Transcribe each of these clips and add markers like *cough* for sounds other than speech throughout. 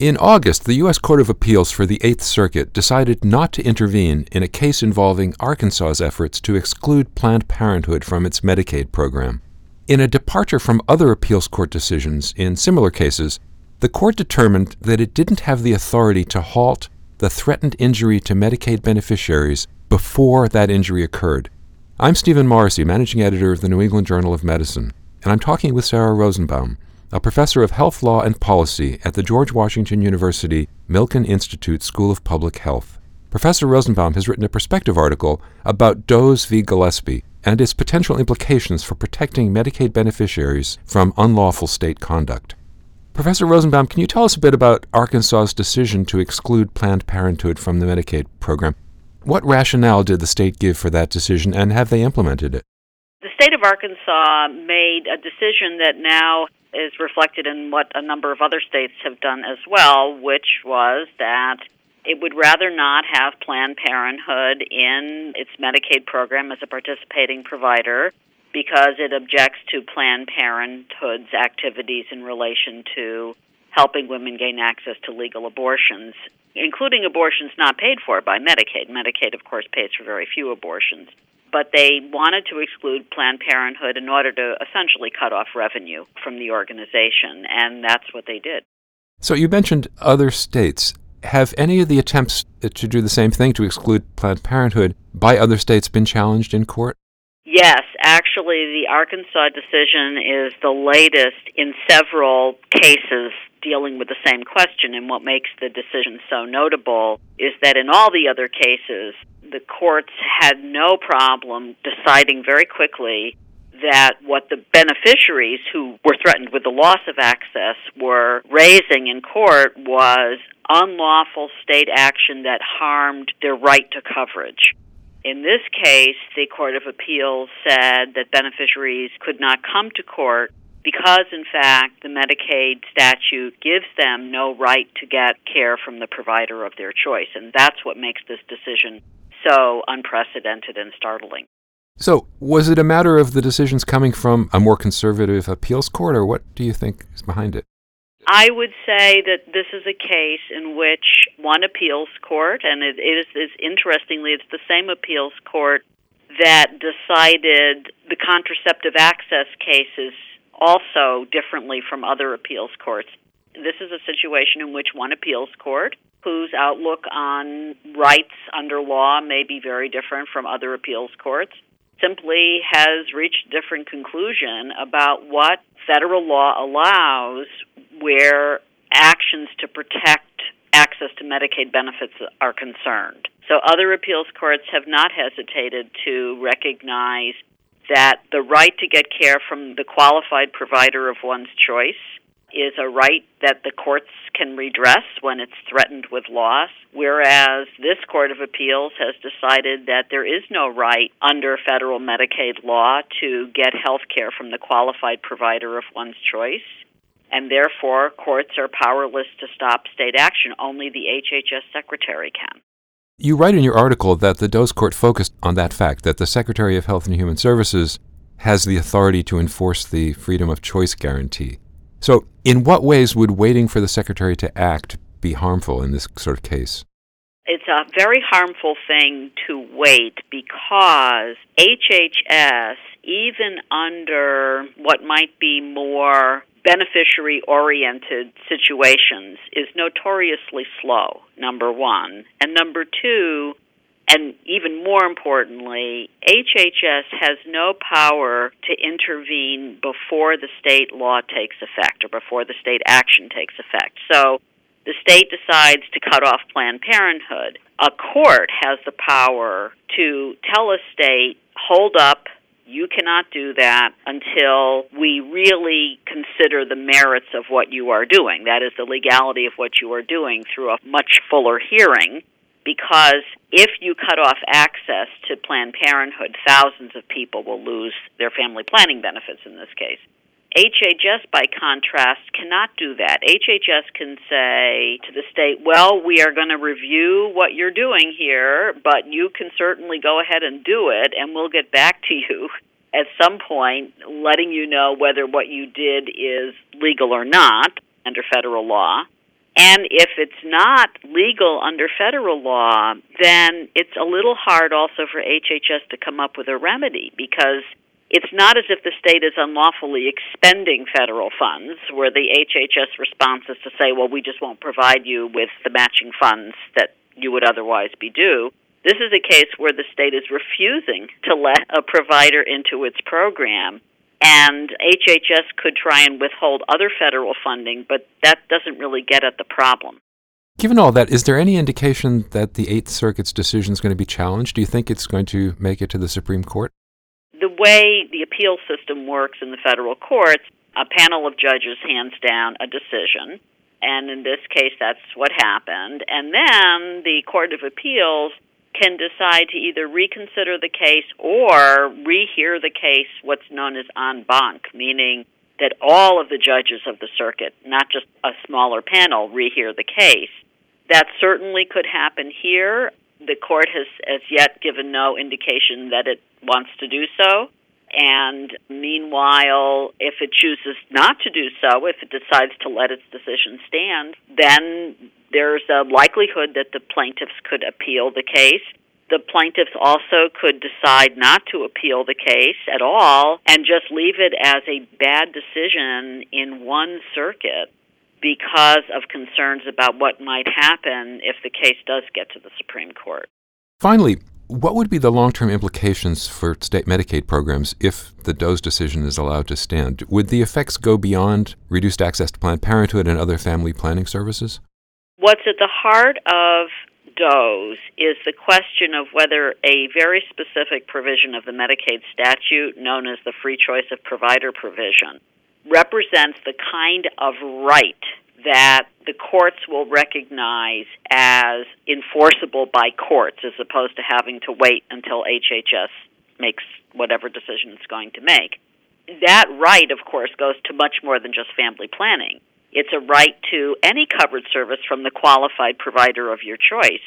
In August, the U.S. Court of Appeals for the Eighth Circuit decided not to intervene in a case involving Arkansas's efforts to exclude Planned Parenthood from its Medicaid program. In a departure from other appeals court decisions in similar cases, the court determined that it didn't have the authority to halt the threatened injury to Medicaid beneficiaries before that injury occurred. I'm Stephen Morrissey, managing editor of the New England Journal of Medicine, and I'm talking with Sarah Rosenbaum a professor of health law and policy at the George Washington University Milken Institute School of Public Health. Professor Rosenbaum has written a perspective article about Does v. Gillespie and its potential implications for protecting Medicaid beneficiaries from unlawful state conduct. Professor Rosenbaum, can you tell us a bit about Arkansas's decision to exclude Planned Parenthood from the Medicaid program? What rationale did the state give for that decision, and have they implemented it? The state of Arkansas made a decision that now is reflected in what a number of other states have done as well, which was that it would rather not have Planned Parenthood in its Medicaid program as a participating provider because it objects to Planned Parenthood's activities in relation to helping women gain access to legal abortions, including abortions not paid for by Medicaid. Medicaid, of course, pays for very few abortions but they wanted to exclude Planned Parenthood in order to essentially cut off revenue from the organization, and that's what they did. So you mentioned other states. Have any of the attempts to do the same thing to exclude Planned Parenthood by other states been challenged in court? Yes, actually, the Arkansas decision is the latest in several cases dealing with the same question. And what makes the decision so notable is that in all the other cases, the courts had no problem deciding very quickly that what the beneficiaries who were threatened with the loss of access were raising in court was unlawful state action that harmed their right to coverage. In this case, the Court of Appeals said that beneficiaries could not come to court because, in fact, the Medicaid statute gives them no right to get care from the provider of their choice. And that's what makes this decision so unprecedented and startling. So, was it a matter of the decisions coming from a more conservative appeals court, or what do you think is behind it? I would say that this is a case in which one appeals court, and it is, is interestingly, it's the same appeals court that decided the contraceptive access cases also differently from other appeals courts. This is a situation in which one appeals court whose outlook on rights under law may be very different from other appeals courts, simply has reached a different conclusion about what federal law allows where actions to protect access to Medicaid benefits are concerned. So other appeals courts have not hesitated to recognize that the right to get care from the qualified provider of one's choice is a right that the courts can redress when it's threatened with loss, whereas this Court of Appeals has decided that there is no right under federal Medicaid law to get health care from the qualified provider of one's choice. And therefore, courts are powerless to stop state action. Only the HHS secretary can. You write in your article that the Does Court focused on that fact that the Secretary of Health and Human Services has the authority to enforce the freedom of choice guarantee. So, in what ways would waiting for the secretary to act be harmful in this sort of case? It's a very harmful thing to wait because HHS, even under what might be more beneficiary oriented situations, is notoriously slow, number one. And number two, and even more importantly, HHS has no power to intervene before the state law takes effect or before the state action takes effect. So the state decides to cut off Planned Parenthood. A court has the power to tell a state, hold up, you cannot do that until we really consider the merits of what you are doing. That is, the legality of what you are doing through a much fuller hearing because if you cut off access to Planned Parenthood, thousands of people will lose their family planning benefits in this case. HHS, by contrast, cannot do that. HHS can say to the state, well, we are going to review what you're doing here, but you can certainly go ahead and do it, and we'll get back to you *laughs* at some point, letting you know whether what you did is legal or not under federal law. And if it's not legal under federal law, then it's a little hard also for HHS to come up with a remedy because it's not as if the state is unlawfully expending federal funds, where the HHS response is to say, well, we just won't provide you with the matching funds that you would otherwise be due. This is a case where the state is refusing to let a provider into its program and HHS could try and withhold other federal funding, but that doesn't really get at the problem. Given all that, is there any indication that the Eighth Circuit's decision is going to be challenged? Do you think it's going to make it to the Supreme Court? The way the appeal system works in the federal courts, a panel of judges hands down a decision, and in this case, that's what happened. And then the Court of Appeals can decide to either reconsider the case or rehear the case, what's known as en banc, meaning that all of the judges of the circuit, not just a smaller panel, rehear the case. That certainly could happen here. The court has as yet given no indication that it wants to do so. And meanwhile, if it chooses not to do so, if it decides to let its decision stand, then there's a likelihood that the plaintiffs could appeal the case. The plaintiffs also could decide not to appeal the case at all and just leave it as a bad decision in one circuit because of concerns about what might happen if the case does get to the Supreme Court. Finally, what would be the long term implications for state Medicaid programs if the Does decision is allowed to stand? Would the effects go beyond reduced access to Planned Parenthood and other family planning services? What's at the heart of Does is the question of whether a very specific provision of the Medicaid statute, known as the free choice of provider provision, represents the kind of right that the courts will recognize as enforceable by courts as opposed to having to wait until HHS makes whatever decision it's going to make. That right, of course, goes to much more than just family planning. It's a right to any covered service from the qualified provider of your choice.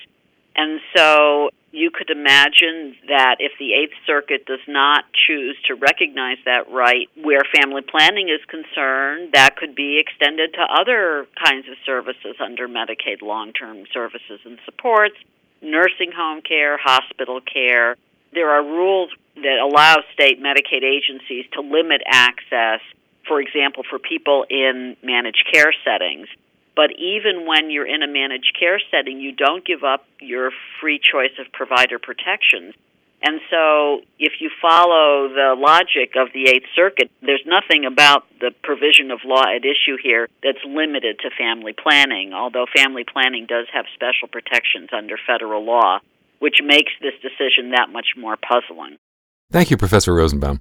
And so you could imagine that if the Eighth Circuit does not choose to recognize that right where family planning is concerned, that could be extended to other kinds of services under Medicaid long term services and supports, nursing home care, hospital care. There are rules that allow state Medicaid agencies to limit access, for example, for people in managed care settings but even when you're in a managed care setting, you don't give up your free choice of provider protections. And so, if you follow the logic of the Eighth Circuit, there's nothing about the provision of law at issue here that's limited to family planning, although family planning does have special protections under federal law, which makes this decision that much more puzzling. Thank you, Professor Rosenbaum.